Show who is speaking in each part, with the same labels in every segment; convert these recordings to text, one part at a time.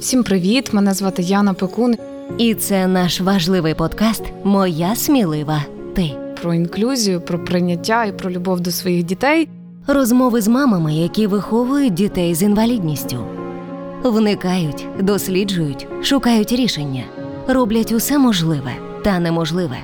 Speaker 1: Всім привіт! Мене звати Яна Пекун.
Speaker 2: І це наш важливий подкаст Моя смілива ти.
Speaker 1: Про інклюзію, про прийняття і про любов до своїх дітей.
Speaker 2: Розмови з мамами, які виховують дітей з інвалідністю, вникають, досліджують, шукають рішення, роблять усе можливе та неможливе.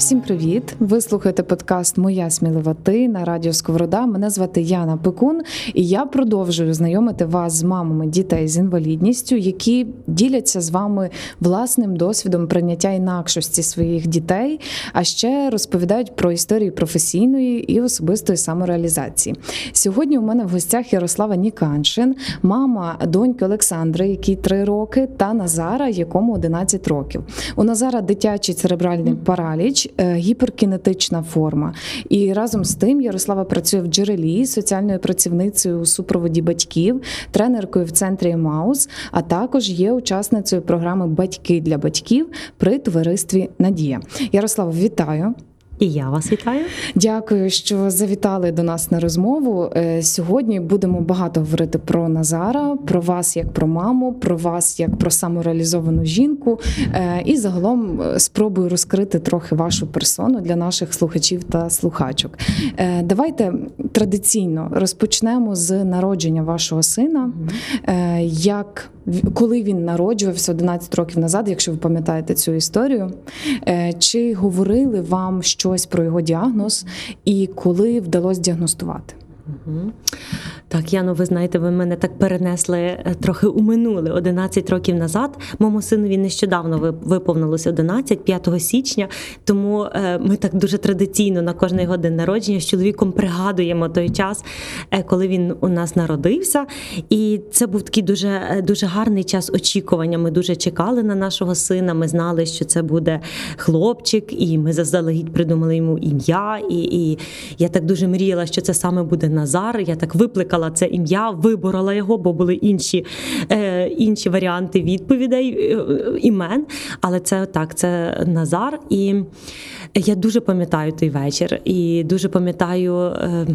Speaker 1: Всім привіт! Ви слухаєте подкаст Моя смілива ти на радіо Сковорода. Мене звати Яна Пекун, і я продовжую знайомити вас з мамами дітей з інвалідністю, які діляться з вами власним досвідом прийняття інакшості своїх дітей, а ще розповідають про історії професійної і особистої самореалізації. Сьогодні у мене в гостях Ярослава Ніканшин, мама доньки Олександри, якій 3 роки, та Назара, якому 11 років. У Назара дитячий церебральний параліч. Е, гіперкінетична форма. І разом з тим Ярослава працює в джерелі соціальною працівницею у супроводі батьків, тренеркою в центрі Маус, а також є учасницею програми Батьки для батьків при товаристві Надія. Ярослава, вітаю!
Speaker 3: І я вас вітаю.
Speaker 1: Дякую, що завітали до нас на розмову. Е, сьогодні будемо багато говорити про Назара, про вас як про маму, про вас як про самореалізовану жінку. Е, і загалом е, спробую розкрити трохи вашу персону для наших слухачів та слухачок. Давайте традиційно розпочнемо з народження вашого сина. Як коли він народжувався 11 років назад, якщо ви пам'ятаєте цю історію, чи говорили вам щось про його діагноз і коли вдалося діагностувати.
Speaker 3: Угу. Так, Яно, ви знаєте, ви мене так перенесли е, трохи у минуле 11 років назад. Моєму синові нещодавно виповнилося 11, 5 січня. Тому е, ми так дуже традиційно на кожний його день народження з чоловіком пригадуємо той час, е, коли він у нас народився. І це був такий дуже дуже гарний час очікування. Ми дуже чекали на нашого сина. Ми знали, що це буде хлопчик, і ми заздалегідь придумали йому ім'я. І, і я так дуже мріяла, що це саме буде Назар. Я так викликала вибрала це ім'я, виборола його, бо були інші е, інші варіанти відповідей е, імен. Але це так, це Назар. І я дуже пам'ятаю той вечір, і дуже пам'ятаю е,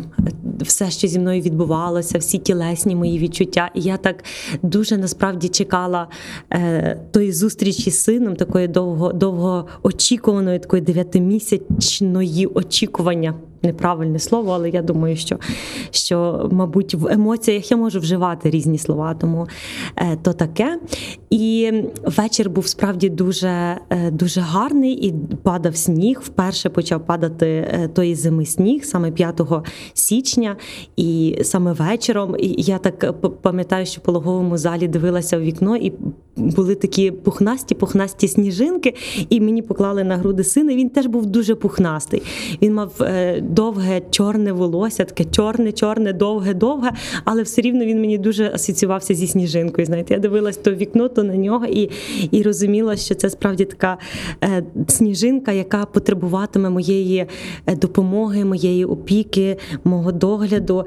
Speaker 3: все, що зі мною відбувалося, всі тілесні мої відчуття. І я так дуже насправді чекала е, тої зустрічі з сином, такої довго довго очікуваної, такої дев'ятимісячної очікування неправильне слово, але я думаю, що, що мабуть, в емоціях я можу вживати різні слова, тому е, то таке. І вечір був справді дуже, е, дуже гарний і падав сніг. Вперше почав падати е, тої зими сніг, саме 5 січня, і саме вечором. І я так пам'ятаю, що в пологовому залі дивилася в вікно і були такі пухнасті, пухнасті сніжинки, і мені поклали на груди сина. Він теж був дуже пухнастий. Він мав е, довге чорне волосся, таке чорне, чорне, довге, довге, але все рівно він мені дуже асоціювався зі сніжинкою. Знаєте, я дивилась то вікно, то на нього і і розуміла, що це справді така е, сніжинка, яка потребуватиме моєї е, допомоги, моєї опіки, мого догляду.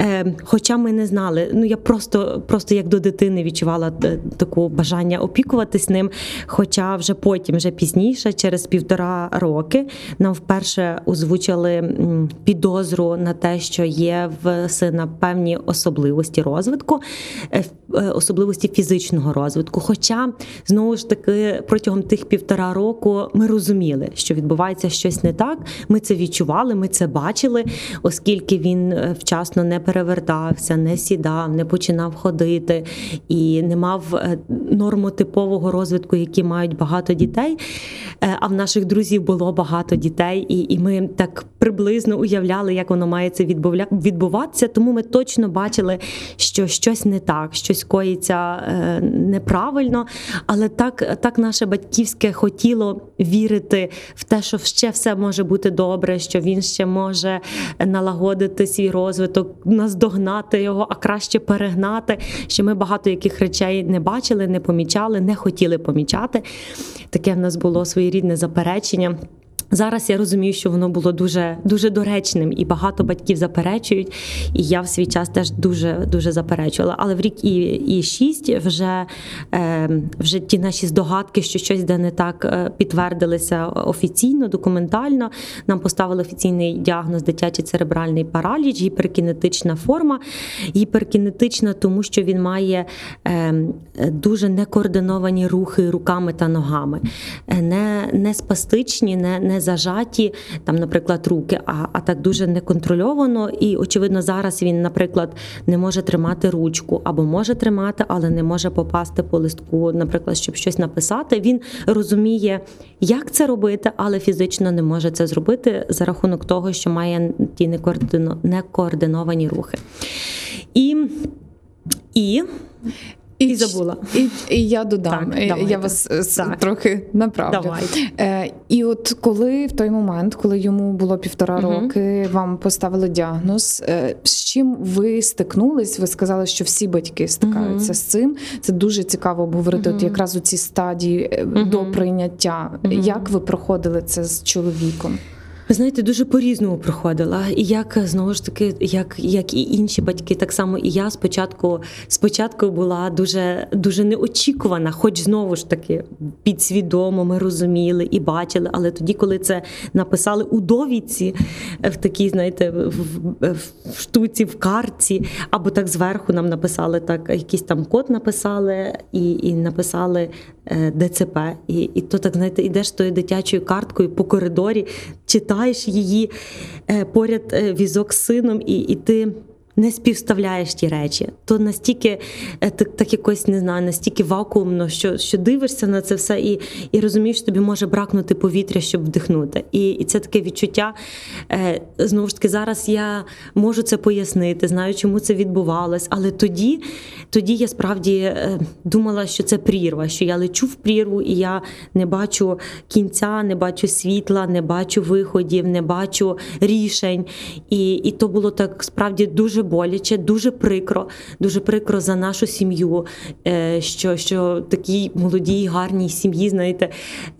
Speaker 3: Е, Хоча ми не знали, ну я просто, просто як до дитини відчувала таку бажання опікуватись ним. Хоча вже потім, вже пізніше, через півтора роки, нам вперше озвучили підозру на те, що є в сина певні особливості розвитку, особливості фізичного розвитку. Хоча знову ж таки протягом тих півтора року ми розуміли, що відбувається щось не так. Ми це відчували, ми це бачили, оскільки він е, вчасно не перевертався, не сідав, не починав ходити і не мав нормотипового розвитку, які мають багато дітей. Е, а в наших друзів було багато дітей, і і ми так приблизно уявляли, як воно має це відбуватися. Тому ми точно бачили, що щось не так, щось коїться е, неправильно. Але так, так наше батьківське хотіло вірити в те, що ще все може бути добре, що він ще може налагодити свій розвиток, наздогнати його, а краще перегнати. Що ми багато яких речей не бачили, не помічали, не хотіли помічати. Таке в нас було своєрідне заперечення. Зараз я розумію, що воно було дуже дуже доречним, і багато батьків заперечують. І я в свій час теж дуже дуже заперечувала. Але в рік і, і шість вже, е, вже ті наші здогадки, що щось де не так е, підтвердилися офіційно, документально. Нам поставили офіційний діагноз дитячий церебральний параліч, гіперкінетична форма. Гіперкінетична, тому що він має е, дуже некоординовані рухи руками та ногами, Е, не, не спастичні, не, не зажаті, там, наприклад, руки, а, а так дуже неконтрольовано. І, очевидно, зараз він, наприклад, не може тримати ручку або може тримати, але не може попасти по листку, наприклад, щоб щось написати. Він розуміє, як це робити, але фізично не може це зробити за рахунок того, що має ті некоординовані рухи. І, і І забула.
Speaker 1: І, і я додам.
Speaker 3: Так,
Speaker 1: І-
Speaker 3: давайте.
Speaker 1: я вас е,
Speaker 3: Так.
Speaker 1: трохи направлю.
Speaker 3: Давайте.
Speaker 1: Е, і от коли в той момент, коли йому було півтора
Speaker 3: Мгм.
Speaker 1: роки, вам поставили діагноз, е, з чим ви стикнулись? Ви сказали, що всі батьки стикаються
Speaker 3: Мгм.
Speaker 1: з цим. Це дуже цікаво обговорити. От якраз у ці стадії е, до прийняття. Як ви проходили це з чоловіком?
Speaker 3: Ви знаєте, дуже по-різному проходила. І як знову ж таки, як, як і інші батьки, так само і я спочатку спочатку була дуже дуже неочікувана, хоч знову ж таки підсвідомо ми розуміли і бачили. Але тоді, коли це написали у довідці, в такій, знаєте, в, в, в штуці, в картці, або так зверху нам написали так, якийсь там код написали і, і написали е, ДЦП. І, і то так, знаєте, ідеш тою дитячою карткою по коридорі, читаєш її е, поряд е, візок з сином, і, і ти. Не співставляєш ті речі, то настільки е, так, так якось не знаю, настільки вакуумно, що, що дивишся на це все і, і розумієш, що тобі може бракнути повітря, щоб вдихнути. І, і це таке відчуття. Е, знову ж таки, зараз я можу це пояснити, знаю, чому це відбувалось. Але тоді, тоді я справді е, думала, що це прірва, що я лечу в прірву, і я не бачу кінця, не бачу світла, не бачу виходів, не бачу рішень. І, і то було так справді дуже боляче, дуже прикро, дуже прикро за нашу сім'ю, е, що, що такій молодій, гарній сім'ї, знаєте,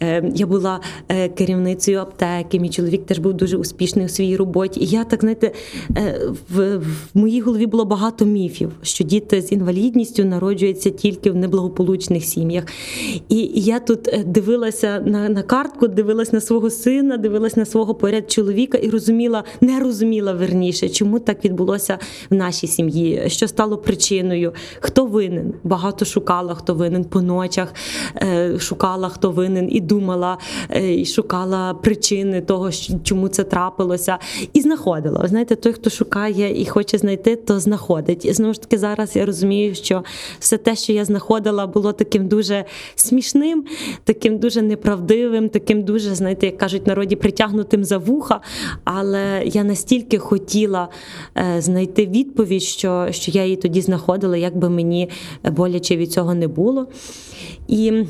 Speaker 3: е, я була е, керівницею аптеки, мій чоловік теж був дуже успішний у своїй роботі. І я так, знаєте, в, в моїй голові було багато міфів, що діти з інвалідністю народжуються тільки в неблагополучних сім'ях. І, я тут дивилася на, на картку, дивилась на свого сина, дивилась на свого поряд чоловіка і розуміла, не розуміла верніше, чому так відбулося в нашій сім'ї, що стало причиною, хто винен. Багато шукала, хто винен по ночах, е, шукала, хто винен, і думала, е, і шукала причини того, чому це трапилося, і знаходила. Знаєте, той, хто шукає і хоче знайти, то знаходить. І знову ж таки, зараз я розумію, що все те, що я знаходила, було таким дуже смішним, таким дуже неправдивим, таким дуже, знаєте, як кажуть народі, притягнутим за вуха. Але я настільки хотіла е, знайти відповідь, що, що я її тоді знаходила, як би мені боляче від цього не було. І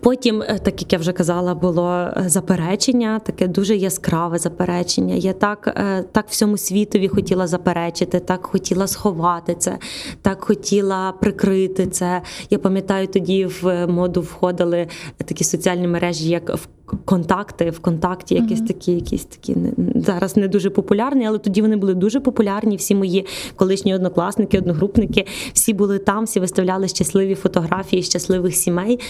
Speaker 3: Потім, е, так як я вже казала, було е, заперечення, таке дуже яскраве заперечення. Я так, е, так всьому світові хотіла заперечити, так хотіла сховати це, так хотіла прикрити це. Я пам'ятаю, тоді в моду входили такі соціальні мережі, як в контакти, ВКонтакті, якісь такі, якісь такі не- зараз не дуже популярні, але тоді вони були дуже популярні. Всі мої колишні однокласники, одногрупники, всі були там, всі виставляли щасливі фотографії щасливих сімей.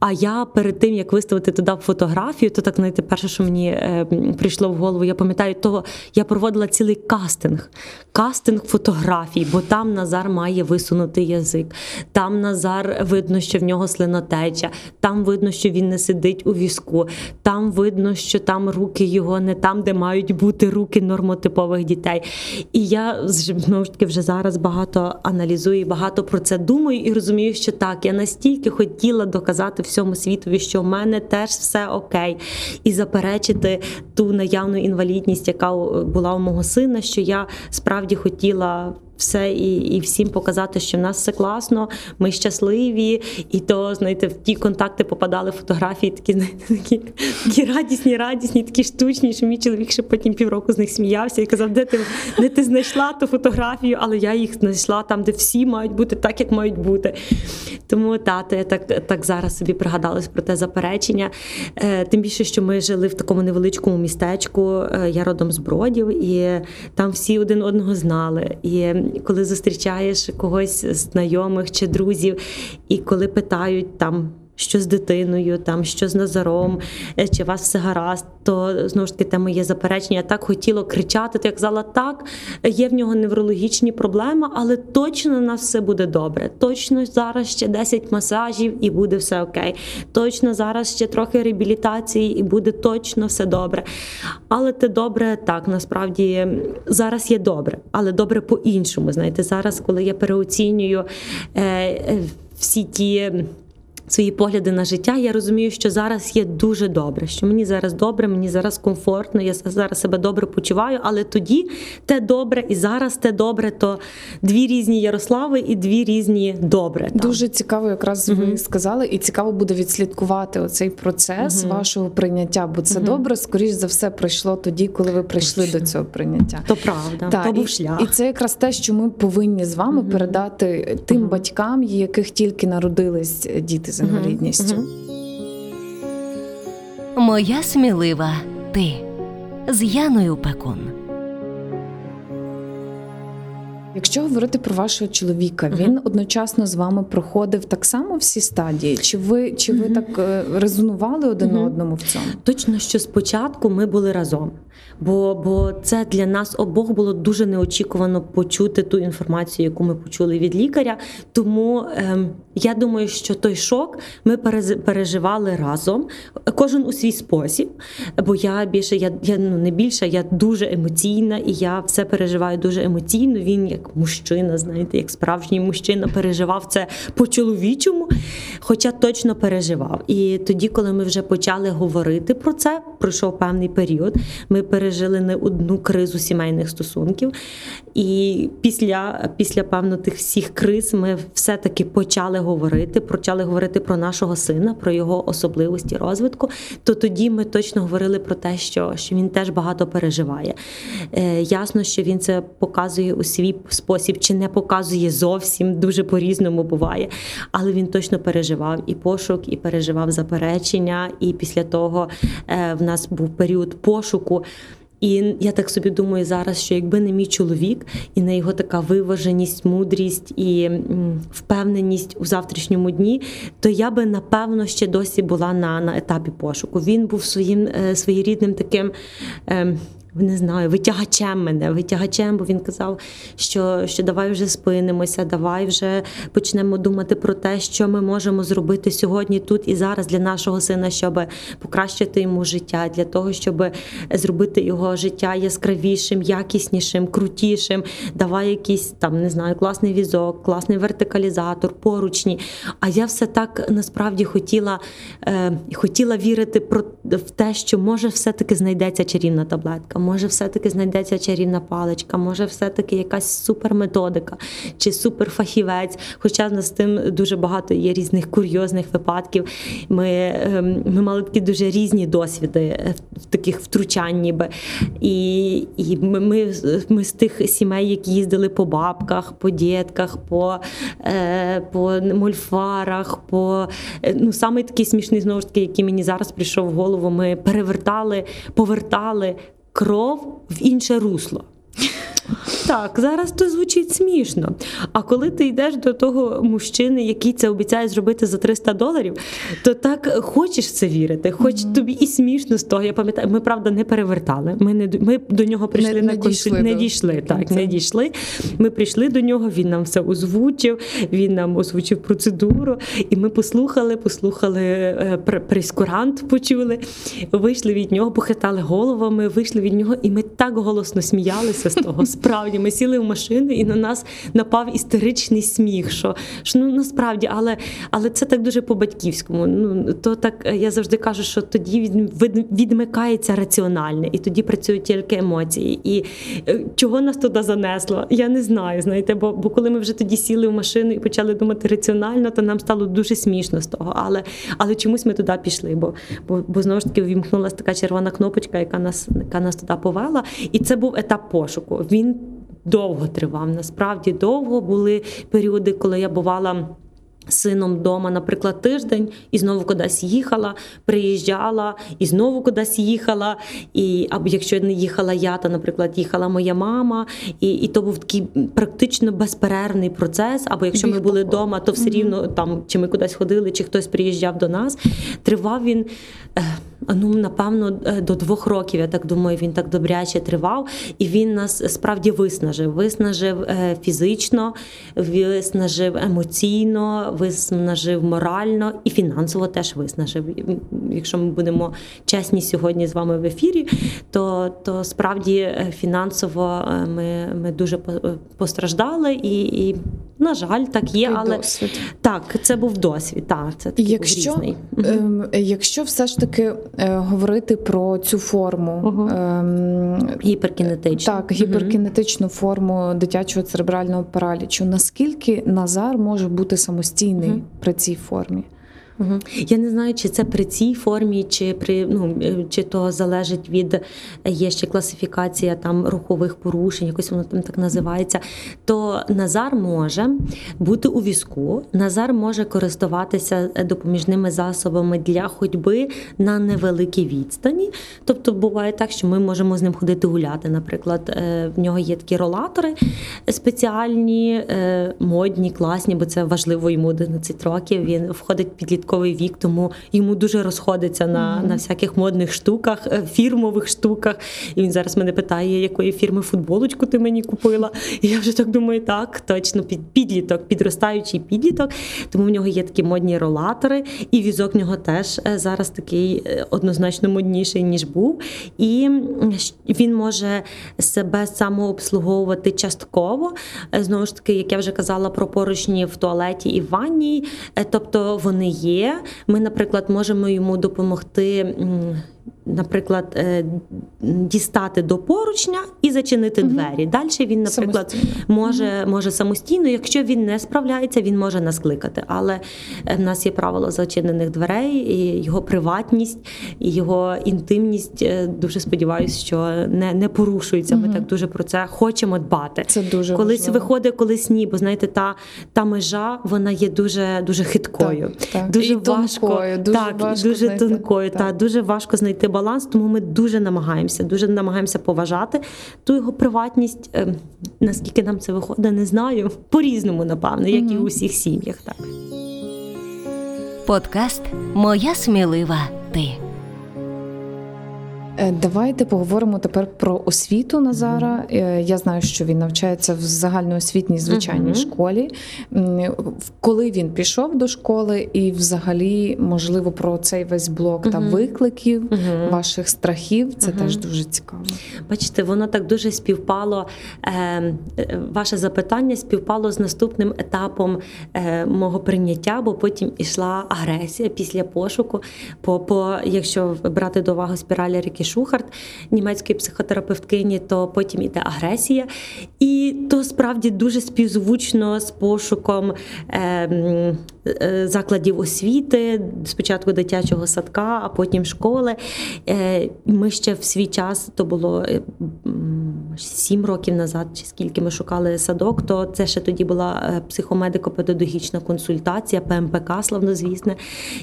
Speaker 3: А я перед тим як виставити туди фотографію, то так знаєте, перше, що мені е, прийшло в голову, я пам'ятаю, того я проводила цілий кастинг, кастинг фотографій, бо там Назар має висунутий язик. Там Назар видно, що в нього слинотеча, там видно, що він не сидить у візку. Там видно, що там руки його не там, де мають бути руки нормотипових дітей. І я знову ж таки вже зараз багато аналізую, багато про це думаю і розумію, що так, я настільки хотіла доказати всьому світові, що в мене теж все окей, і заперечити ту наявну інвалідність, яка була у мого сина, що я справді хотіла все і, і всім показати, що в нас все класно, ми щасливі, і то, знаєте, в ті контакти попадали фотографії, такі, такі, такі радісні, радісні, такі штучні, що мій чоловік ще потім півроку з них сміявся і казав, де ти, де ти знайшла ту фотографію, але я їх знайшла там, де всі мають бути так, як мають бути. Тому тато, я так, так зараз собі пригадалась про те заперечення. Е, тим більше, що ми жили в такому невеличкому містечку, е, я родом з Бродів, і там всі один одного знали. І коли зустрічаєш когось знайомих чи друзів, і коли питають там. Що з дитиною, там що з Назаром, е, чи у вас все гаразд, то знову ж таки те моє заперечення. Я так хотіла кричати, то я казала, так, є в нього неврологічні проблеми, але точно у нас все буде добре. Точно зараз ще 10 масажів і буде все окей. Точно зараз ще трохи реабілітації і буде точно все добре. Але те добре так, насправді зараз є добре, але добре по-іншому. Знаєте, зараз, коли я переоцінюю е, е, всі ті свої погляди на життя, я розумію, що зараз є дуже добре, що мені зараз добре, мені зараз комфортно, я зараз себе добре почуваю, але тоді те добре і зараз те добре, то дві різні Ярослави і дві різні добре. там.
Speaker 1: Дуже цікаво, якраз ви сказали, і цікаво буде відслідкувати оцей процес вашого прийняття, бо це добре, скоріш за все, прийшло тоді, коли ви прийшли до цього прийняття.
Speaker 3: То правда,
Speaker 1: Так,
Speaker 3: то був
Speaker 1: і,
Speaker 3: шлях.
Speaker 1: і це якраз те, що ми повинні з вами передати тим батькам, яких тільки народились діти з інвалідністю.
Speaker 2: Моя смілива ти з Яною Пекун.
Speaker 1: Якщо говорити про вашого чоловіка, він одночасно з вами проходив так само всі стадії? Чи ви чи ви так е, резонували один одному в цьому?
Speaker 3: Точно, що спочатку ми були разом, бо, бо це для нас обох було дуже неочікувано почути ту інформацію, яку ми почули від лікаря. Тому ем, я думаю, що той шок ми переживали разом, кожен у свій спосіб. Бо я більше, я, я ну не більше, я дуже емоційна, і я все переживаю дуже емоційно. Він як мужчина, знаєте, як справжній мужчина, переживав це по-чоловічому, хоча точно переживав. І тоді, коли ми вже почали говорити про це, пройшов певний період. Ми пережили не одну кризу сімейних стосунків. І після, після певно тих всіх криз ми все-таки почали говорити, почали говорити про нашого сина, про його особливості розвитку. То тоді ми точно говорили про те, що, що він теж багато переживає. Е, ясно, що він це показує у свій спосіб, чи не показує зовсім, дуже по-різному буває. Але він точно переживав і пошук, і переживав заперечення. І після того е, в нас був період пошуку. І я так собі думаю зараз, що якби не мій чоловік і не його така виваженість, мудрість і впевненість у завтрашньому дні, то я би напевно ще досі була на, на етапі пошуку. Він був своїм е, своєрідним таким. Не знаю, витягачем мене, витягачем, бо він казав, що, що давай вже спинимося, давай вже почнемо думати про те, що ми можемо зробити сьогодні, тут і зараз для нашого сина, щоб покращити йому життя, для того, щоб зробити його життя яскравішим, якіснішим, крутішим. Давай якийсь там не знаю, класний візок, класний вертикалізатор, поручні. А я все так насправді хотіла, е, хотіла вірити про в те, що може все-таки знайдеться чарівна таблетка, може все-таки знайдеться чарівна паличка, може все-таки якась суперметодика чи суперфахівець. Хоча в нас з тим дуже багато є різних курйозних випадків. Ми, ем, ми мали такі дуже різні досвіди в таких втручань, ніби. І, і ми, ми, ми з тих сімей, які їздили по бабках, по дітках, по, е, по мольфарах, по е, ну саме такий смішний знову ж таки, який мені зараз прийшов в голову. Ми перевертали, повертали кров в інше русло. Так, зараз то звучить смішно. А коли ти йдеш до того мужчини, який це обіцяє зробити за 300 доларів, то так хочеш в це вірити, хоч тобі і смішно з того. Я пам'ятаю, ми правда не перевертали. Ми не до- ми до нього прийшли
Speaker 1: Не-
Speaker 3: на
Speaker 1: не
Speaker 3: консуль...
Speaker 1: дійшли
Speaker 3: не
Speaker 1: до
Speaker 3: дійшли. Так, не дійшли. Ми прийшли до нього, він нам все озвучив, він нам озвучив процедуру, і ми послухали, послухали е, прескурант, почули, вийшли від нього, похитали головами, вийшли від нього, і ми так голосно сміялися з того, Справді, ми сіли в машину, і на нас напав істеричний сміх. Що, що ну насправді, але, але це так дуже по-батьківському. Ну то так е, я завжди кажу, що тоді від- від- відмикається раціональне, і тоді працюють тільки емоції. І е, чого нас туди занесло? Я не знаю. Знаєте, бо, бо коли ми вже тоді сіли в машину і почали думати раціонально, то нам стало дуже смішно з того. Але, але чомусь ми туди пішли, бо, бо, бо знову ж таки вімкнулася така червона кнопочка, яка нас, яка нас туди повела. І це був етап пошуку. Він довго тривав. Насправді довго були періоди, коли я бувала. Сином вдома, наприклад, тиждень, і знову кудись їхала, приїжджала, і знову кудись їхала. І або якщо не їхала я, то, наприклад, їхала моя мама. І, і то був такий практично безперервний процес. Або якщо ми були вдома, то все рівно там чи ми кудись ходили, чи хтось приїжджав до нас. Тривав він. Ну, напевно, е, до двох років, я так думаю, він так добряче тривав, і він нас справді виснажив. Виснажив е, фізично, виснажив емоційно, виснажив морально і фінансово теж виснажив. Якщо ми будемо чесні сьогодні з вами в ефірі, то, то справді е, фінансово ми, ми дуже постраждали, і, і на жаль, так є, але
Speaker 1: досвід.
Speaker 3: так, це був досвід. Так, це такий був
Speaker 1: Якщо,
Speaker 3: різний.
Speaker 1: Е, якщо все ж таки е, говорити про цю форму,
Speaker 3: угу.
Speaker 1: е,
Speaker 3: гіперкінетичну
Speaker 1: так, гіперкінетичну форму дитячого церебрального паралічу, наскільки Назар може бути самостійний
Speaker 3: угу.
Speaker 1: при цій формі?
Speaker 3: Я не знаю, чи це при цій формі, чи при ну е, чи то залежить від е, є ще класифікація там рухових порушень, якось воно там так називається. То Назар може бути у візку, Назар може користуватися е, допоміжними засобами для ходьби на невеликій відстані. Тобто буває так, що ми можемо з ним ходити гуляти. Наприклад, в нього є такі ролатори спеціальні, модні, класні, бо це важливо йому 11 років. Він входить в підлітковий вік, тому йому дуже розходиться на, на всяких модних штуках, е, фірмових штуках. І він зараз мене питає, якої фірми футболочку ти мені купила. І я вже так думаю, так, точно під підліток, підростаючий підліток. Тому в нього є такі модні ролатори, і візок в нього теж е, зараз такий е, однозначно модніший, ніж був. І він може себе самообслуговувати частково. Знову ж таки, як я вже казала про поручні в туалеті і в ванній, Е, тобто вони є. Ми, наприклад, можемо йому допомогти. Наприклад, е, дістати до поручня і зачинити двері. Далі він, наприклад,
Speaker 1: Самостійно.
Speaker 3: може, може самостійно. Якщо він не справляється, він може нас кликати. Але е, в нас є правило зачинених дверей, і його приватність, і його інтимність. е, Дуже сподіваюся, що не, не порушується. Ми так дуже про це хочемо дбати.
Speaker 1: Це дуже
Speaker 3: колись
Speaker 1: важливо.
Speaker 3: виходить, колись ні. Бо знаєте, та, та межа вона є дуже дуже хиткою.
Speaker 1: Так, так.
Speaker 3: Дуже
Speaker 1: І
Speaker 3: важко,
Speaker 1: тонкою, дуже
Speaker 3: так,
Speaker 1: важко
Speaker 3: дуже
Speaker 1: знайти.
Speaker 3: тонкою.
Speaker 1: Так.
Speaker 3: Та дуже важко знайти баланс, тому ми дуже намагаємося, дуже намагаємося поважати ту його приватність. Ем, Наскільки нам це виходить, не знаю. По-різному, напевно, як і у всіх сім'ях. Так.
Speaker 2: Подкаст Моя смілива ти.
Speaker 1: Е, Давайте поговоримо тепер про освіту Назара. Е, Я знаю, що він навчається в загальноосвітній звичайній
Speaker 3: Мгм.
Speaker 1: школі. Коли він пішов до школи, і взагалі, можливо, про цей весь блок та
Speaker 3: Мгм.
Speaker 1: викликів,
Speaker 3: Мгм.
Speaker 1: ваших страхів, це теж дуже цікаво.
Speaker 3: Бачите, воно так дуже співпало. Е, ваше запитання співпало з наступним етапом е, мого прийняття, бо потім ішла агресія після пошуку. По, по, якщо брати до уваги спіралі Рікі Шухарт, німецької психотерапевткині, то потім іде агресія. І то справді дуже співзвучно з пошуком е, закладів освіти, спочатку дитячого садка, а потім школи. Е, Ми ще в свій час, то було е, сім років назад, чи скільки ми шукали садок, то це ще тоді була е, психомедико-педагогічна консультація, ПМПК, славнозвісне,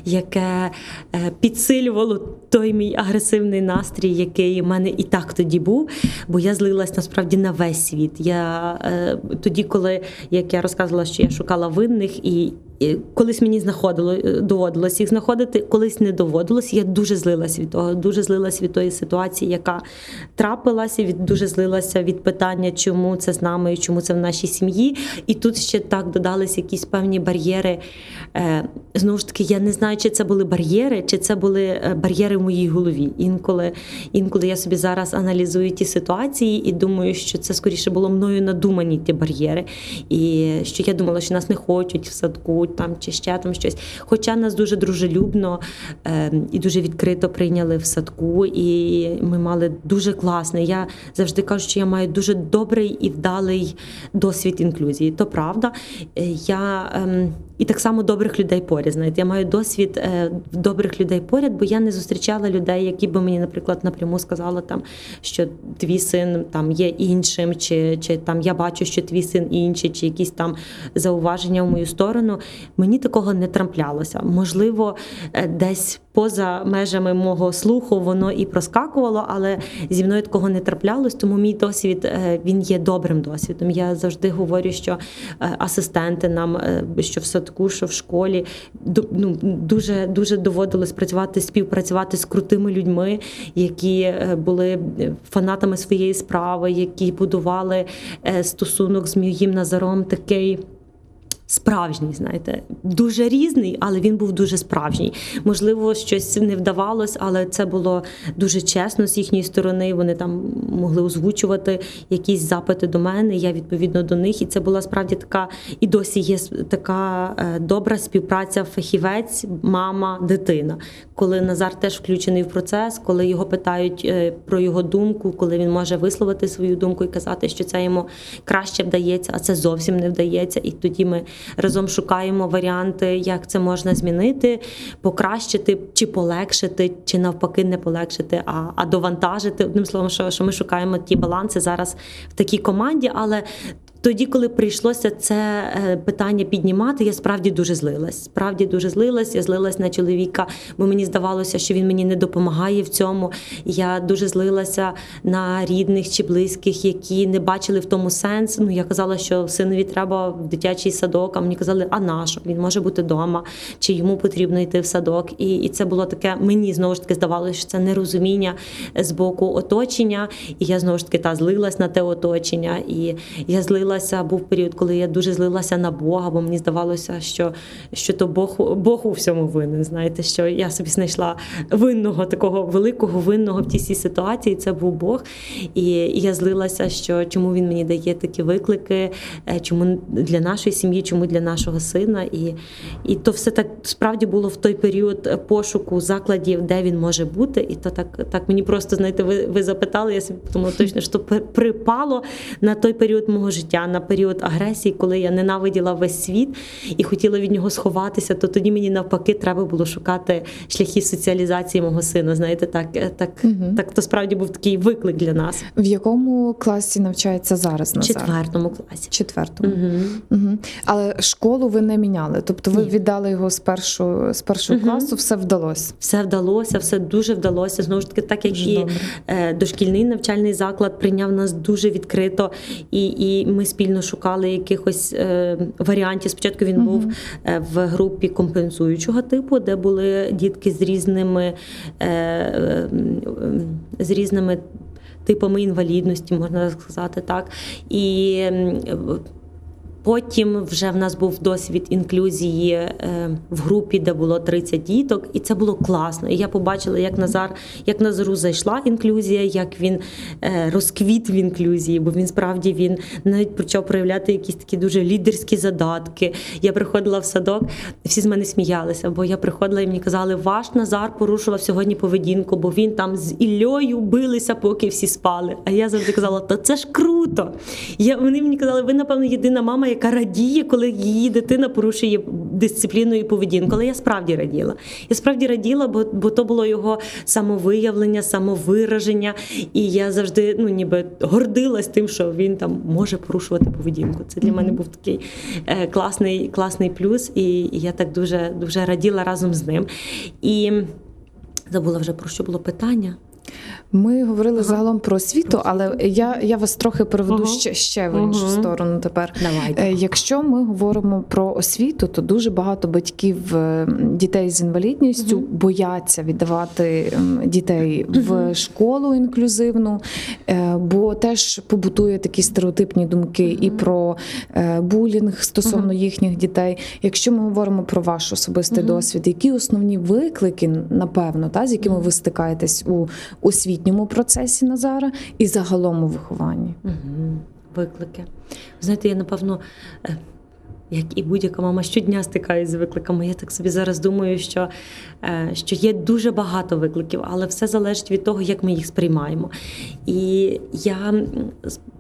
Speaker 3: яке е, підсилювало той мій агресивний настрій, який у мене і так тоді був, бо я злилась насправді на весь світ. Я е, тоді, коли як я розказувала, що я шукала винних І колись мені знаходило, е, доводилось їх знаходити, колись не доводилось. Я дуже злилася від того, дуже злилася від тої ситуації, яка трапилася, від дуже злилася від питання, чому це з нами, і чому це в нашій сім'ї. І тут ще так додались якісь певні бар'єри. Е, Знову ж таки, я не знаю, чи це були бар'єри, чи це були е, бар'єри в моїй голові. Інколи, інколи я собі зараз аналізую ті ситуації і думаю, що це скоріше було мною надумані ті бар'єри. І що я думала, що нас не хочуть в садку там чи ще там щось. Хоча нас дуже дружелюбно е, і дуже відкрито прийняли в садку, і ми мали дуже класний. Я завжди кажу, що я маю дуже добрий і вдалий досвід інклюзії. То правда. Е, Я ем, і так само добрих людей поряд. Знаєте, я маю досвід е, добрих людей поряд, бо я не зустрічала людей, які би мені, наприклад, напряму сказали там, що твій син там є іншим, чи, чи там я бачу, що твій син інший, чи якісь там зауваження в мою сторону. Мені такого не траплялося. Можливо, е, десь поза межами мого слуху воно і проскакувало, але зі мною такого не траплялось, тому мій досвід е, він є добрим досвідом. Я завжди говорю, що е, асистенти нам, е, що в садку, що в школі, ну, дуже дуже доводилось працювати, співпрацювати з крутими людьми, які були фанатами своєї справи, які будували стосунок з моїм Назаром такий. Справжній, знаєте, дуже різний, але він був дуже справжній. Можливо, щось не вдавалось, але це було дуже чесно з їхньої сторони. Вони там могли озвучувати якісь запити до мене. Я відповідно до них. І це була справді така, і досі є така е, добра співпраця фахівець, мама, дитина. Коли Назар теж включений в процес, коли його питають е, про його думку, коли він може висловити свою думку і казати, що це йому краще вдається, а це зовсім не вдається. І тоді ми разом шукаємо варіанти, як це можна змінити, покращити чи полегшити, чи навпаки не полегшити, а, а довантажити. Одним словом, що, що ми шукаємо ті баланси зараз в такій команді, але. Тоді, коли прийшлося це е, питання піднімати, я справді дуже злилась. Справді дуже злилась. Я злилась на чоловіка, бо мені здавалося, що він мені не допомагає в цьому. Я дуже злилася на рідних чи близьких, які не бачили в тому сенс. Ну я казала, що синові треба в дитячий садок. А мені казали, а на? Він може бути вдома, чи йому потрібно йти в садок. І, і це було таке. Мені знову ж таки здавалося, що це нерозуміння з боку оточення. І я знову ж таки та злилась на те оточення. І я злилася. Був період, коли я дуже злилася на Бога, бо мені здавалося, що, що то Бог, Бог у всьому винен. Знаєте, що я собі знайшла винного такого великого винного в тій ситуації. Це був Бог. І, я злилася, що чому він мені дає такі виклики, е, чому для нашої сім'ї, чому для нашого сина. І, і то все так справді було в той період пошуку закладів, де він може бути. І то так, так мені просто знаєте, ви, ви запитали, я собі подумала точно, що припало на той період мого життя, на період агресії, коли я ненавиділа весь світ і хотіла від нього сховатися, то тоді мені навпаки треба було шукати шляхи соціалізації мого сина. Знаєте, так, е, так,
Speaker 1: Мгм.
Speaker 3: так то справді був такий виклик для нас
Speaker 1: В якому класі навчається зараз
Speaker 3: в четвертому класі.
Speaker 1: Четвертому.
Speaker 3: Угу.
Speaker 1: Угу. Але школу ви не міняли. Тобто ви
Speaker 3: Ні.
Speaker 1: віддали його з першого з першого
Speaker 3: Мгм.
Speaker 1: класу, все вдалося.
Speaker 3: Все вдалося, все дуже вдалося. Знову ж таки, так як
Speaker 1: Дуже
Speaker 3: і
Speaker 1: добре.
Speaker 3: е, дошкільний навчальний заклад прийняв нас дуже відкрито, і, і ми спільно шукали якихось е, варіантів. Спочатку він був е, в групі компенсуючого типу, де були дітки з різними, е, з різними типами інвалідності, можна сказати так. І Потім вже в нас був досвід інклюзії е, в групі, де було 30 діток, і це було класно. І я побачила, як Назар, як Назару зайшла інклюзія, як він е, розквіт в інклюзії, бо він справді він навіть почав проявляти якісь такі дуже лідерські задатки. Я приходила в садок, всі з мене сміялися, бо я приходила і мені казали, ваш Назар порушував сьогодні поведінку, бо він там з Іллею билися, поки всі спали. А я завжди казала, та це ж круто. Я, вони мені казали, ви, напевно, єдина мама, яка радіє, коли її дитина порушує дисципліну і поведінку. Але я справді раділа. Я справді раділа, бо, бо то було його самовиявлення, самовираження. І я завжди ну, ніби гордилась тим, що він там може порушувати поведінку. Це для мене був такий е, класний, класний плюс, і, і я так дуже, дуже раділа разом з ним. І забула вже про що було питання.
Speaker 1: Ми говорили загалом про освіту, але я, я вас трохи переведу
Speaker 3: Мгм.
Speaker 1: ще, ще в іншу
Speaker 3: Мгм.
Speaker 1: сторону тепер.
Speaker 3: Давайте.
Speaker 1: Е, Якщо ми говоримо про освіту, то дуже багато батьків е, дітей з інвалідністю
Speaker 3: Мгм.
Speaker 1: бояться віддавати м, дітей в школу інклюзивну, е, бо теж побутує такі стереотипні думки і про булінг стосовно їхніх дітей. Якщо ми говоримо про ваш особистий
Speaker 3: Мгм.
Speaker 1: досвід, які основні виклики, напевно, та з якими ви стикаєтесь у освітньому процесі Назара і загалом у вихованні?
Speaker 3: Угу. Виклики. Знаєте, я напевно. е, Як і будь-яка мама щодня стикаюся з викликами. Я так собі зараз думаю, що, е, що є дуже багато викликів, але все залежить від того, як ми їх сприймаємо. І я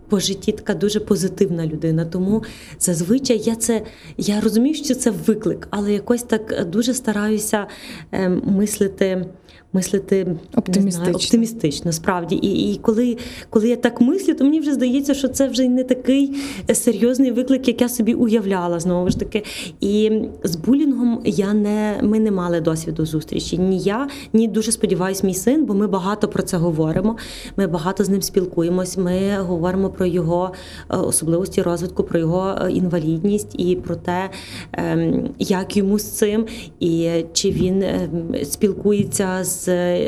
Speaker 3: по житті така дуже позитивна людина. Тому зазвичай я це я розумію, що це виклик, але якось так дуже стараюся е, мислити. Мислити не
Speaker 1: Оптимістично.
Speaker 3: знаю, оптимістично, справді. І, і коли, коли я так мислю, то мені вже здається, що це вже не такий серйозний виклик, як я собі уявляла знову ж таки. І з булінгом я не ми не мали досвіду зустрічі. Ні я, ні дуже сподіваюсь, мій син, бо ми багато про це говоримо. Ми багато з ним спілкуємось. Ми говоримо про його е, особливості розвитку, про його е, інвалідність і про те, ем, як йому з цим, і чи він ем, спілкується з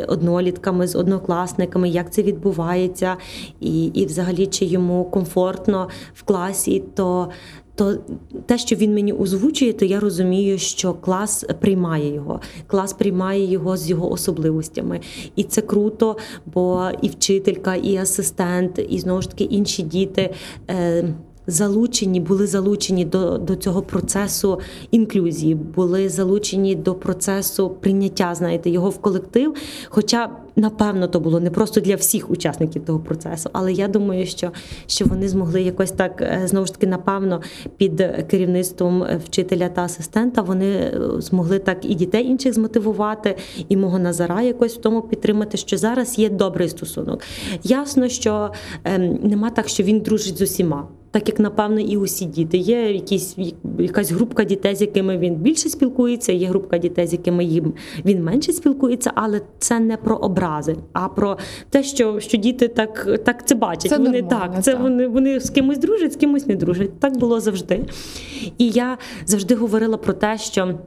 Speaker 3: однолітками, з однокласниками, як це відбувається, і, і взагалі чи йому комфортно в класі, то. То те, що він мені озвучує, то я розумію, що клас приймає його. Клас приймає його з його особливостями. І це круто, бо і вчителька, і асистент, і знову ж таки інші діти. Е, Залучені, були залучені до, до цього процесу інклюзії, були залучені до процесу прийняття, знаєте, його в колектив. Хоча, напевно, то було не просто для всіх учасників того процесу, але я думаю, що, що вони змогли якось так е, знову ж таки, напевно, під керівництвом вчителя та асистента, вони е, змогли так і дітей інших змотивувати, і мого Назара якось в тому підтримати, що зараз є добрий стосунок. Ясно, що ем, нема так, що він дружить з усіма. Так як напевно і усі діти. Є якісь якась групка дітей, з якими він більше спілкується, є групка дітей, з якими їм він менше спілкується, але це не про образи, а про те, що, що діти так, так це бачать.
Speaker 1: Це
Speaker 3: вони
Speaker 1: нормально,
Speaker 3: так, це
Speaker 1: так.
Speaker 3: вони, вони з кимось дружать, з кимось не дружать. Так було завжди. І я завжди говорила про те, що.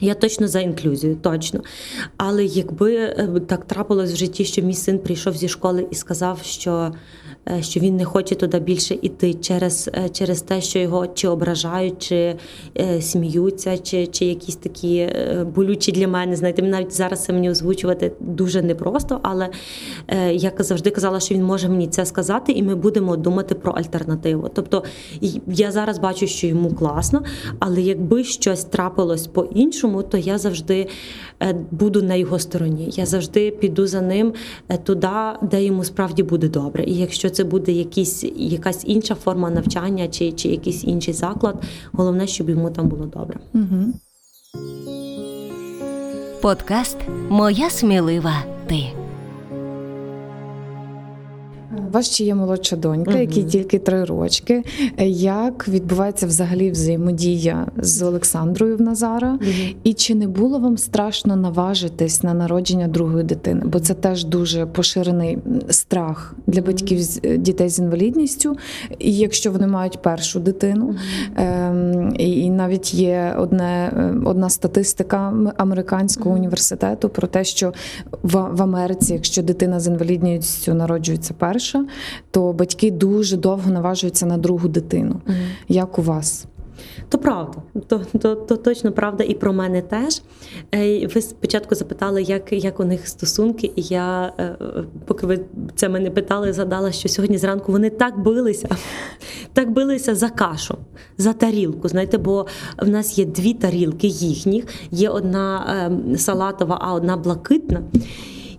Speaker 3: Я точно за інклюзію, точно. Але якби е, так трапилось в житті, що мій син прийшов зі школи і сказав, що, що він не хоче туди більше іти через, е, через те, що його чи ображають, чи е, сміються, чи, чи якісь такі е, болючі для мене. Знаєте, навіть зараз це мені озвучувати дуже непросто, але е, я завжди казала, що він може мені це сказати, і ми будемо думати про альтернативу. Тобто я зараз бачу, що йому класно, але якби щось трапилось по-іншому, то я завжди е, буду на його стороні. Я завжди піду за ним е, туди, де йому справді буде добре. І якщо це буде якісь, якась інша форма навчання чи, чи якийсь інший заклад, головне, щоб йому там було добре.
Speaker 1: Угу.
Speaker 2: Подкаст Моя смілива ти.
Speaker 1: Вас ще є молодша донька,
Speaker 3: Мгм.
Speaker 1: якій тільки три рочки. Як відбувається взагалі взаємодія з Олександрою в Назара? І чи не було вам страшно наважитись на народження другої дитини? Бо це теж дуже поширений страх для батьків з е, дітей з інвалідністю, і якщо вони мають першу дитину. Ем, і, навіть є одне, е, одна статистика американського університету про те, що в, в Америці, якщо дитина з інвалідністю народжується перша, то батьки дуже довго наважуються на другу дитину. Як у вас?
Speaker 3: То правда, то, то, то точно правда і про мене теж. Е, Ви спочатку запитали, як, як у них стосунки, і я, е, поки ви це мене питали, згадала, що сьогодні зранку вони так билися, так билися за кашу, за тарілку. Знаєте, бо в нас є дві тарілки їхніх, є одна е, салатова, а одна блакитна.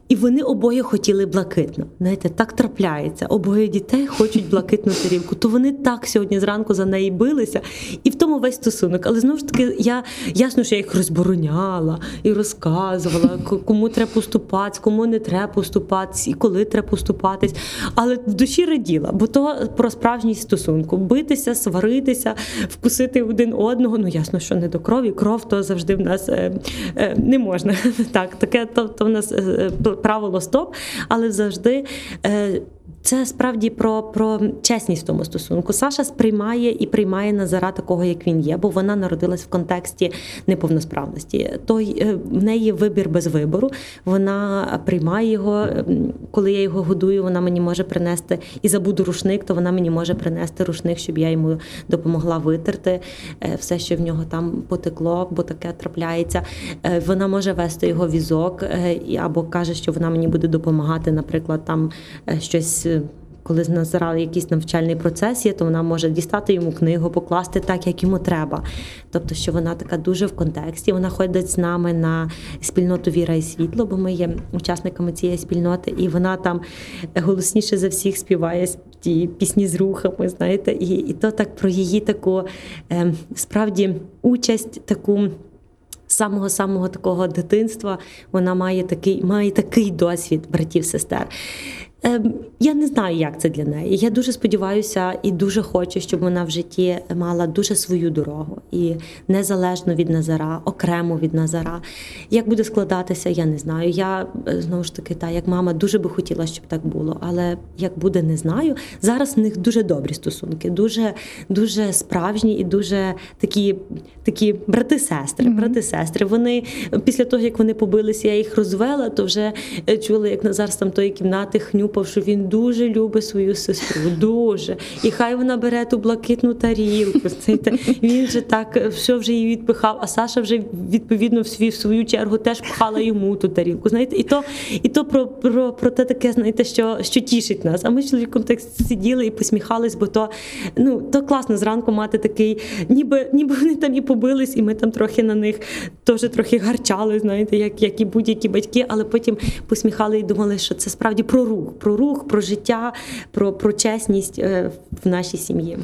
Speaker 3: І вони обоє хотіли блакитно. Знаєте, так трапляється. Обоє дітей хочуть блакитну тарілку. То вони так сьогодні зранку за неї билися, і в тому весь стосунок. Але знову ж таки, я ясно, що я їх розбороняла і розказувала, кому треба поступатись, кому не треба поступатись, і коли треба поступатись. Але в душі раділа, бо то про справжність стосунку. Битися, сваритися, вкусити один одного. Ну ясно, що не до крові. Кров то завжди в нас е, е, не можна. Так, таке то, то в нас е, е, правило стоп, але завжди. Це справді про, про чесність в тому стосунку. Саша сприймає і приймає Назара такого, як він є, бо вона народилась в контексті неповносправності. Той е, в неї вибір без вибору. Вона приймає його. Коли я його годую, вона мені може принести і забуду рушник, то вона мені може принести рушник, щоб я йому допомогла витерти е, все, що в нього там потекло, бо таке трапляється. Е, Вона може вести його візок або каже, що вона мені буде допомагати, наприклад, там щось. Коли з Назара якийсь навчальний процес є, то вона може дістати йому книгу, покласти так, як йому треба. Тобто, що вона така дуже в контексті. Вона ходить з нами на спільноту Віра і світло, бо ми є учасниками цієї спільноти, і вона там голосніше за всіх співає ті пісні з рухами, знаєте, і, і то так про її таку е, справді участь, таку. Самого самого такого дитинства вона має такий, має такий досвід братів сестер. Ем, Я не знаю, як це для неї. Я дуже сподіваюся і дуже хочу, щоб вона в житті мала дуже свою дорогу і незалежно від Назара, окремо від Назара. Як буде складатися, я не знаю. Я е, знову ж таки, та як мама дуже би хотіла, щоб так було, але як буде, не знаю. Зараз в них дуже добрі стосунки, дуже, дуже справжні і дуже такі, такі брати-сестри. Брати-сестри. Вони після того, як вони побилися, я їх розвела, то вже е, чули, як Назар з там тої кімнати хнюпав, що він дуже любить свою сестру. Дуже. І хай вона бере ту блакитну тарілку. Він же так все вже її відпихав, а Саша вже відповідно в свій в свою чергу теж пхала йому ту тарілку. Знаєте, і то, і то про, про, про те таке, знаєте, що, що тішить нас. А ми з чоловіком так сиділи і посміхались, бо то, ну, то класно зранку мати такий, ніби, ніби вони там і побились, і ми там трохи на них теж трохи гарчали, знаєте, як, як і будь-які батьки, але потім посміхали і думали, що це справді про рух, про рух, про життя, про, про чесність е, в нашій сім'ї.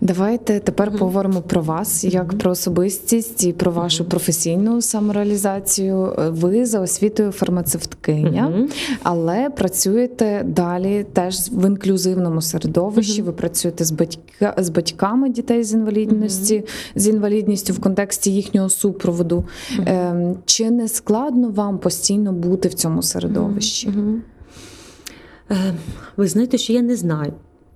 Speaker 1: Давайте тепер поговоримо про вас як про особистість і про вашу професійну самореалізацію. Ви за освітою фармацевткиня, але працюєте далі теж в інклюзивному середовищі. Ви працюєте з батька з батьками дітей з інвалідності, з інвалідністю в контексті їхнього супроводу. Ем, Чи не складно вам постійно бути в цьому середовищі?
Speaker 3: Е, Ви знаєте, що я не знаю.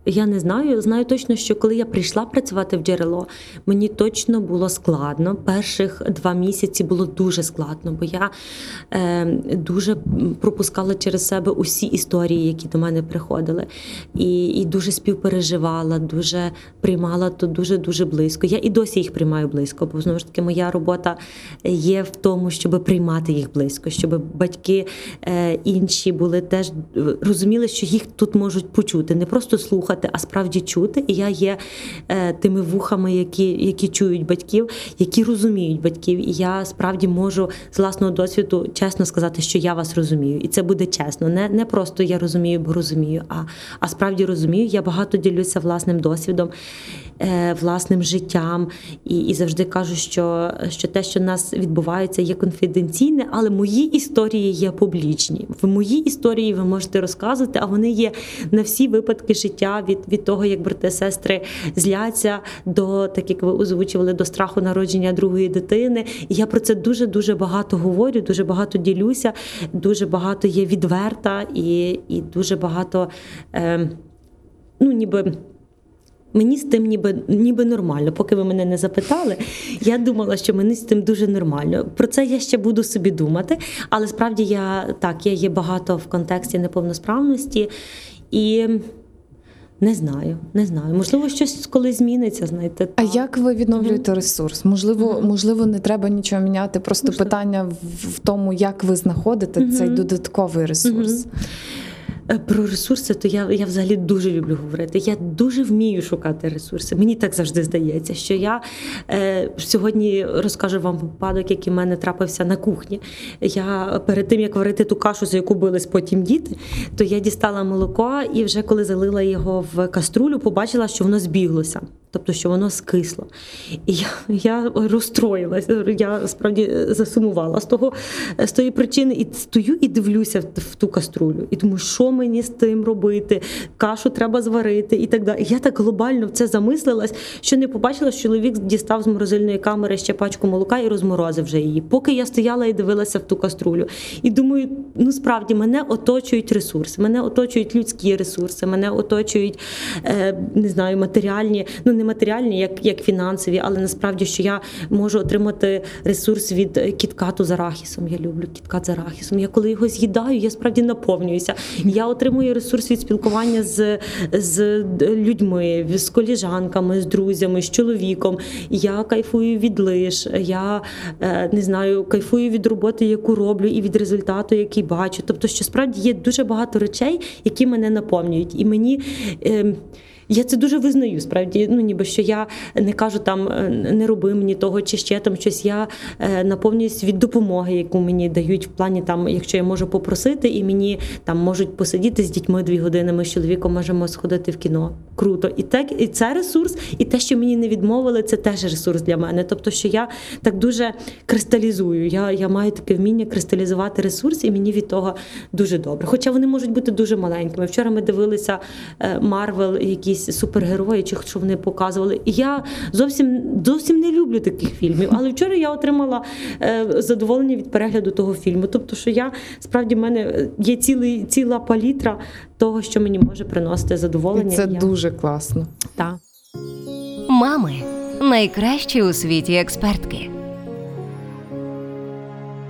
Speaker 3: Я не знаю. Знаю точно, що коли я прийшла працювати в джерело, мені точно було складно. Перших два місяці було дуже складно, бо я е, дуже пропускала через себе усі історії, які до мене приходили, і, і дуже співпереживала, дуже приймала то дуже дуже близько. Я і досі їх приймаю близько, бо знову ж таки моя робота є в тому, щоб приймати їх близько, щоб батьки е, інші були теж е, розуміли, що їх тут можуть почути, не просто слухати, а справді чути. І я є е, тими вухами, які, які чують батьків, які розуміють батьків. І я справді можу з власного досвіду чесно сказати, що я вас розумію, і це буде чесно. Не, не просто я розумію, бо розумію, а, а справді розумію. Я багато ділюся власним досвідом. е, Власним життям і, і завжди кажу, що, що те, що в нас відбувається, є конфіденційне, але мої історії є публічні. В моїй історії ви можете розказувати, а вони є на всі випадки життя від, від того, як брати сестри зляться до так, як ви озвучували, до страху народження другої дитини. І я про це дуже дуже багато говорю, дуже багато ділюся, дуже багато є відверта і, і дуже багато. Е, ну, ніби. Мені з тим ніби ніби нормально. Поки ви мене не запитали, я думала, що мені з тим дуже нормально. Про це я ще буду собі думати. Але справді я так, я є багато в контексті неповносправності і не знаю, не знаю. Можливо, щось коли зміниться, знаєте.
Speaker 1: А
Speaker 3: так.
Speaker 1: як ви відновлюєте ресурс? Можливо, можливо, не треба нічого міняти. Просто питання в, в тому, як ви знаходите цей додатковий ресурс.
Speaker 3: Е, Про ресурси, то я, я взагалі дуже люблю говорити. Я дуже вмію шукати ресурси. Мені так завжди здається, що я е, сьогодні розкажу вам випадок, який в мене трапився на кухні. Я перед тим як варити ту кашу, за яку бились потім діти, то я дістала молоко і вже коли залила його в каструлю, побачила, що воно збіглося. Тобто, що воно скисло. І я, я розстроїлася, я справді засумувала з того з тої причини, і стою і дивлюся в, в ту каструлю. І думаю, що мені з тим робити? Кашу треба зварити і так далі. І я так глобально в це замислилась, що не побачила, що чоловік дістав з морозильної камери ще пачку молока і розморозив вже її. Поки я стояла і дивилася в ту каструлю. І думаю, ну справді мене оточують ресурси, мене оточують людські ресурси, мене оточують е, не знаю, матеріальні, ну не матеріальні, як, як фінансові, але насправді, що я можу отримати ресурс від е, KitKat у з арахісом. Я люблю KitKat з арахісом. Я коли його з'їдаю, я справді наповнююся. Я отримую ресурс від спілкування з, з людьми, з коліжанками, з друзями, з чоловіком. Я кайфую від лиш, я е, не знаю, кайфую від роботи, яку роблю, і від результату, який бачу. Тобто, що справді є дуже багато речей, які мене наповнюють. І мені. Е, я це дуже визнаю, справді. Ну ніби що я не кажу там е, не роби мені того чи ще там щось. Я е, наповнююсь від допомоги, яку мені дають в плані, там, якщо я можу попросити, і мені там можуть посидіти з дітьми дві години. Ми з чоловіком можемо сходити в кіно. Круто, і так і це ресурс, і те, що мені не відмовили, це теж ресурс для мене. Тобто, що я так дуже кристалізую. Я, я маю таке вміння кристалізувати ресурс, і мені від того дуже добре. Хоча вони можуть бути дуже маленькими. Вчора ми дивилися Марвел, якісь супергерої, чи що вони показували. І я зовсім зовсім не люблю таких фільмів. Але вчора я отримала е, задоволення від перегляду того фільму. Тобто, що я справді в мене є цілий ціла палітра того, що мені може приносити задоволення.
Speaker 1: І це
Speaker 3: Я-
Speaker 1: дуже класно.
Speaker 3: Так.
Speaker 2: Мами найкращі у світі експертки.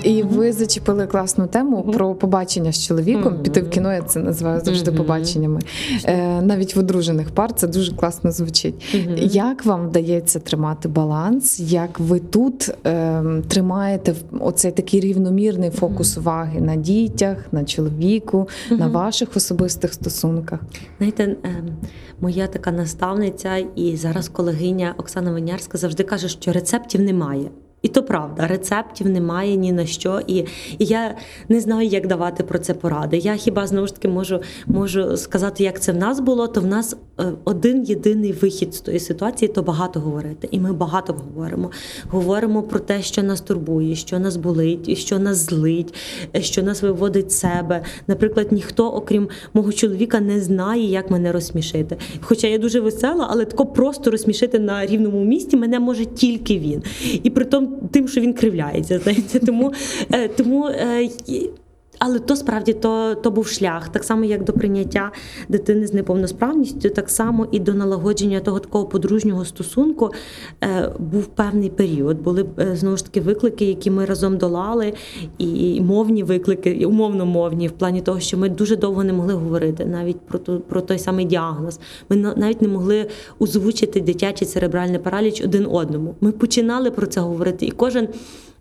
Speaker 1: І ви зачепили класну тему про побачення з чоловіком. Піти в кіно, я це називаю завжди побаченнями. Е, навіть в одружених пар це дуже класно звучить. Як вам вдається тримати баланс? Як ви тут е, тримаєте оцей такий рівномірний фокус уваги на дітях, на чоловіку, на ваших особистих стосунках?
Speaker 3: Знаєте, ем, моя така наставниця і зараз колегиня Оксана Винярська завжди каже, що рецептів немає. І то правда, рецептів немає ні на що, і, і я не знаю, як давати про це поради. Я хіба знову ж таки можу, можу сказати, як це в нас було, то в нас е, один єдиний вихід з тої ситуації то багато говорити. І ми багато говоримо. Говоримо про те, що нас турбує, що нас болить, що нас злить, що нас виводить з себе. Наприклад, ніхто, окрім мого чоловіка, не знає, як мене розсмішити. Хоча я дуже весела, але тако просто розсмішити на рівному місці мене може тільки він. І при тому тим, що він кривляється. Знаєте, тому, е, тому е, але то справді то, то був шлях, так само як до прийняття дитини з неповносправністю, так само і до налагодження того такого подружнього стосунку е, був певний період. Були е, знову ж таки виклики, які ми разом долали, і мовні виклики, і умовно мовні, в плані того, що ми дуже довго не могли говорити навіть про ту про той самий діагноз. Ми на- навіть не могли озвучити дитячий церебральний параліч один одному. Ми починали про це говорити, і кожен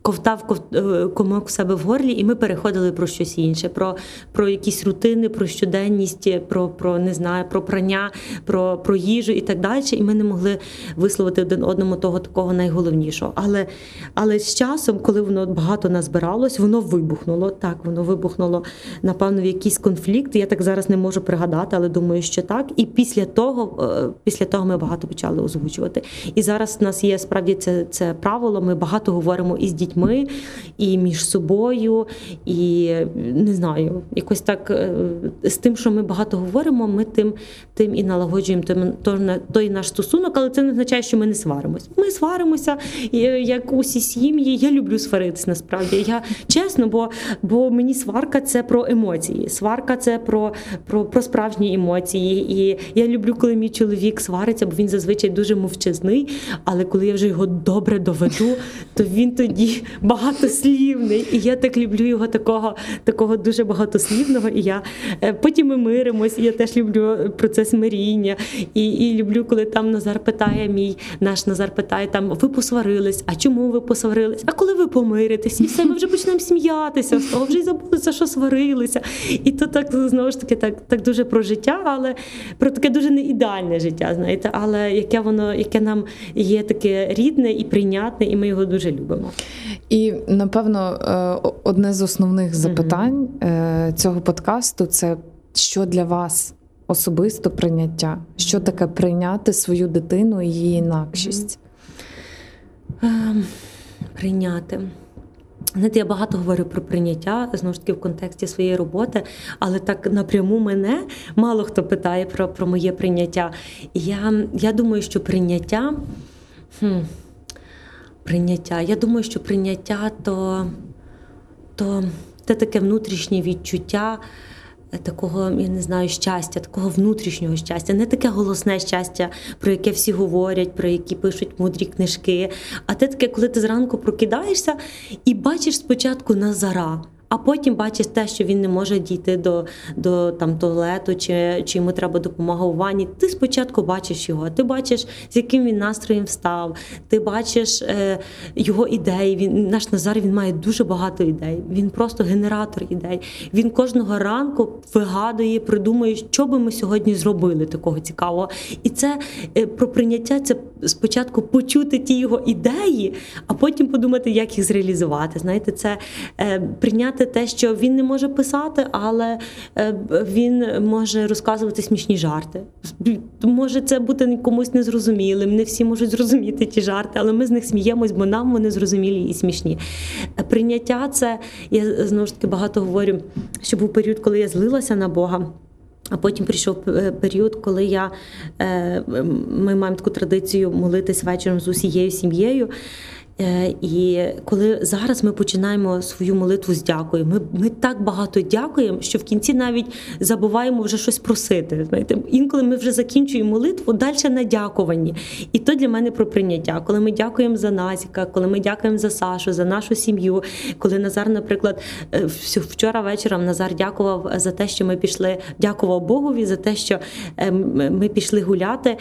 Speaker 3: ковтав ков- е, комок в себе в горлі, і ми переходили про щось інше, про, про якісь рутини, про щоденність, про, про не знаю, про прання, про, про їжу і так далі. І ми не могли висловити один одному того такого найголовнішого. Але, але з часом, коли воно багато назбиралось, воно вибухнуло. Так, воно вибухнуло, напевно, в якийсь конфлікт. Я так зараз не можу пригадати, але думаю, що так. І після того, е, після того ми багато почали озвучувати. І зараз в нас є справді це, це правило. Ми багато говоримо і з дітьми, і між собою, і не знаю, якось так е, з тим, що ми багато говоримо, ми тим, тим і налагоджуємо той, наш стосунок, але це не означає, що ми не сваримось. Ми сваримося, як усі сім'ї. Я люблю сваритись насправді. Я чесно, бо, бо мені сварка це про емоції. Сварка це про, про, про справжні емоції. І я люблю, коли мій чоловік свариться, бо він зазвичай дуже мовчазний. Але коли я вже його добре доведу, то він тоді багатослівний. І я так люблю його такого, такого дуже багатослівного. І я е, потім ми миримось. І я теж люблю процес миріння. І, і люблю, коли там Назар питає, мій наш Назар питає, там ви посварились, а чому ви посварились? А коли ви помиритесь? І все, ми вже почнемо сміятися з того, вже й забулися, що сварилися. І то так знову ж таки так, так дуже про життя, але про таке дуже не ідеальне життя, знаєте, але яке воно, яке нам є таке рідне і прийнятне, і ми його дуже любимо.
Speaker 1: І напевно, е, одне з основних запитань е, цього подкасту це що для вас особисто прийняття? Що таке прийняти свою дитину і її інакшість?
Speaker 3: Ем, Прийняти. Знаєте, я багато говорю про прийняття знову ж таки в контексті своєї роботи, але так напряму мене мало хто питає про, про моє прийняття. І Я, я думаю, що прийняття. Хм, прийняття. Я думаю, що прийняття то, то це таке внутрішнє відчуття. е, Такого, я не знаю, щастя, такого внутрішнього щастя, не таке голосне щастя, про яке всі говорять, про які пишуть мудрі книжки. А те таке, коли ти зранку прокидаєшся і бачиш спочатку Назара, а потім бачиш те, що він не може дійти до, до там, туалету, чи, чи йому треба допомога у ванні. Ти спочатку бачиш його, ти бачиш, з яким він настроєм встав, ти бачиш е, його ідеї. Він, наш Назар він має дуже багато ідей. Він просто генератор ідей. Він кожного ранку вигадує, придумує, що би ми сьогодні зробили такого цікавого. І це е, про прийняття це спочатку почути ті його ідеї, а потім подумати, як їх зреалізувати. Знаєте, це е, прийняти те, що він не може писати, але е, він може розказувати смішні жарти. Може це бути комусь незрозумілим, не всі можуть зрозуміти ті жарти, але ми з них сміємось, бо нам вони зрозумілі і смішні. Прийняття це я знову ж таки багато говорю, що був період, коли я злилася на Бога. А потім прийшов е, період, коли я е, ми маємо таку традицію молитись вечором з усією сім'єю. Е, І коли зараз ми починаємо свою молитву з дякою, ми, ми так багато дякуємо, що в кінці навіть забуваємо вже щось просити. Знаєте, інколи ми вже закінчуємо молитву далі на дякуванні. І то для мене про прийняття. Коли ми дякуємо за Назіка, коли ми дякуємо за Сашу, за нашу сім'ю. Коли Назар, наприклад, е, вчора вечором Назар дякував за те, що ми пішли, дякував Богові за те, що е, ми пішли гуляти.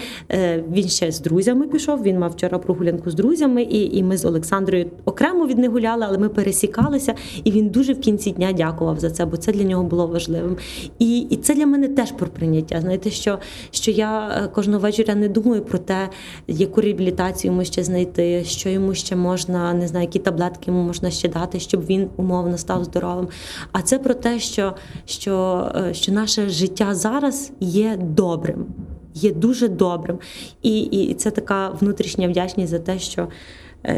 Speaker 3: Він ще з друзями пішов. Він мав вчора прогулянку з друзями, і, і ми з Олександрою окремо від них гуляли, але ми пересікалися. І він дуже в кінці дня дякував за це, бо це для нього було важливим. І, і це для мене теж про прийняття. Знаєте, що, що я е, кожного вечора не думаю про те, яку реабілітацію йому ще знайти, що йому ще можна, не знаю, які таблетки йому можна ще дати, щоб він умовно став здоровим. А це про те, що, що, е, що наше життя зараз є добрим. Є дуже добрим, і, і це така внутрішня вдячність за те, що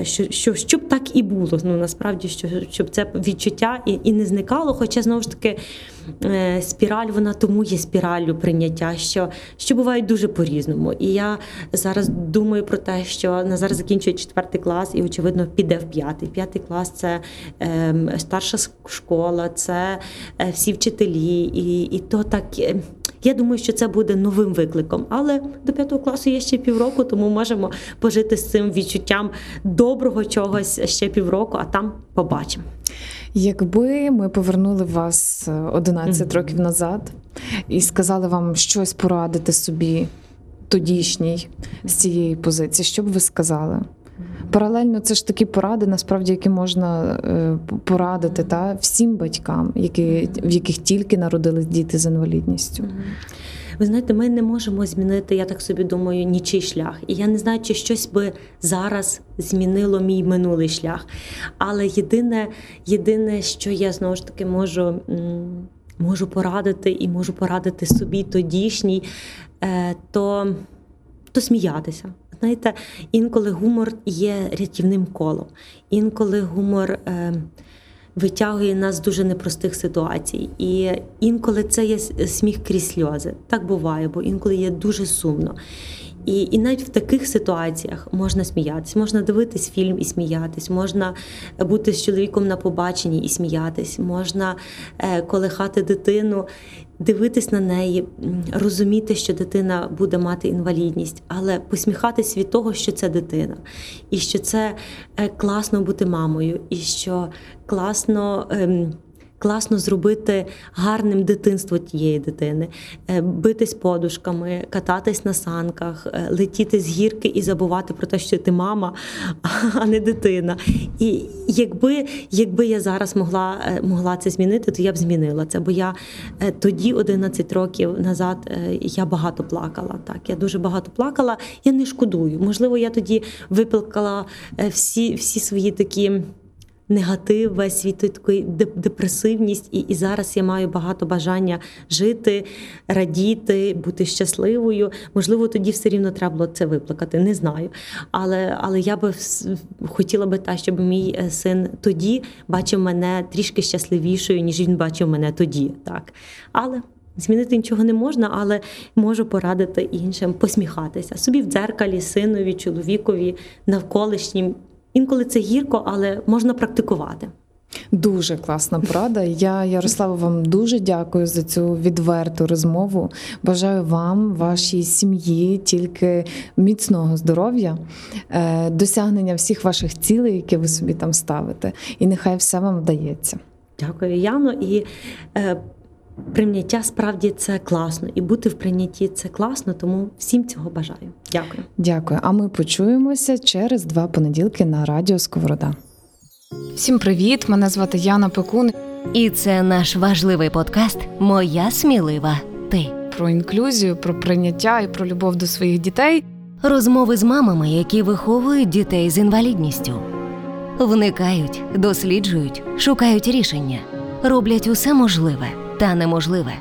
Speaker 3: що, що щоб так і було. Ну насправді, що щоб це відчуття і, і не зникало. Хоча знову ж таки е, спіраль вона тому є спіраллю прийняття, що, що бувають дуже по-різному. І я зараз думаю про те, що Назар закінчує четвертий клас і, очевидно, піде в п'ятий. П'ятий клас це е, старша школа, це е, всі вчителі, і, і то так. е, я думаю, що це буде новим викликом, але до п'ятого класу є ще півроку, тому можемо пожити з цим відчуттям доброго чогось ще півроку, а там побачимо.
Speaker 1: Якби ми повернули вас е, 11
Speaker 3: Мгм.
Speaker 1: років назад і сказали вам щось порадити собі тодішній з цієї позиції, що б ви сказали? Паралельно це ж такі поради, насправді, які можна е, порадити та всім батькам, які, в яких тільки народились діти з інвалідністю.
Speaker 3: Ви знаєте, ми не можемо змінити, я так собі думаю, нічий шлях. І я не знаю, чи щось би зараз змінило мій минулий шлях. Але єдине, єдине, що я знову ж таки можу. Можу порадити і можу порадити собі тодішній, е, то, то сміятися. Знаєте, інколи гумор є рятівним колом, інколи гумор е, витягує нас з дуже непростих ситуацій. І інколи це є сміх крізь сльози. Так буває, бо інколи є дуже сумно. І, і навіть в таких ситуаціях можна сміятись, можна дивитись фільм і сміятись, можна бути з чоловіком на побаченні і сміятись, можна е, колихати дитину, дивитись на неї, розуміти, що дитина буде мати інвалідність, але посміхатись від того, що це дитина, і що це е, класно бути мамою, і що класно. Класно зробити гарним дитинство тієї дитини, Е, битись подушками, кататись на санках, е, летіти з гірки і забувати про те, що ти мама, а не дитина. І якби, якби я зараз могла, е, могла це змінити, то я б змінила це. Бо я тоді, 11 років назад, я багато плакала. Так, я дуже багато плакала. Я не шкодую. Можливо, я тоді виплакала е, всі, всі свої такі негатив, весь свій такий депресивність. І, і зараз я маю багато бажання жити, радіти, бути щасливою. Можливо, тоді все рівно треба було це виплакати, не знаю. Але, але я би хотіла би та, щоб мій е, син тоді бачив мене трішки щасливішою, ніж він бачив мене тоді. Так. Але Змінити нічого не можна, але можу порадити іншим посміхатися собі в дзеркалі, синові, чоловікові, навколишнім. Інколи це гірко, але можна практикувати.
Speaker 1: Дуже класна порада. Я, Ярослава, вам дуже дякую за цю відверту розмову. Бажаю вам, вашій сім'ї, тільки міцного здоров'я, е, досягнення всіх ваших цілей, які ви собі там ставите. І нехай все вам вдається.
Speaker 3: Дякую, Яно. І е, прийняття справді це класно. І бути в прийнятті це класно, тому всім цього бажаю. Дякую.
Speaker 1: Дякую. А ми почуємося через два понеділки на радіо Сковорода. Всім привіт! Мене звати Яна Пекун.
Speaker 2: І це наш важливий подкаст Моя смілива ти.
Speaker 1: Про інклюзію, про прийняття і про любов до своїх дітей.
Speaker 2: Розмови з мамами, які виховують дітей з інвалідністю. Вникають, досліджують, шукають рішення, роблять усе можливе та неможливе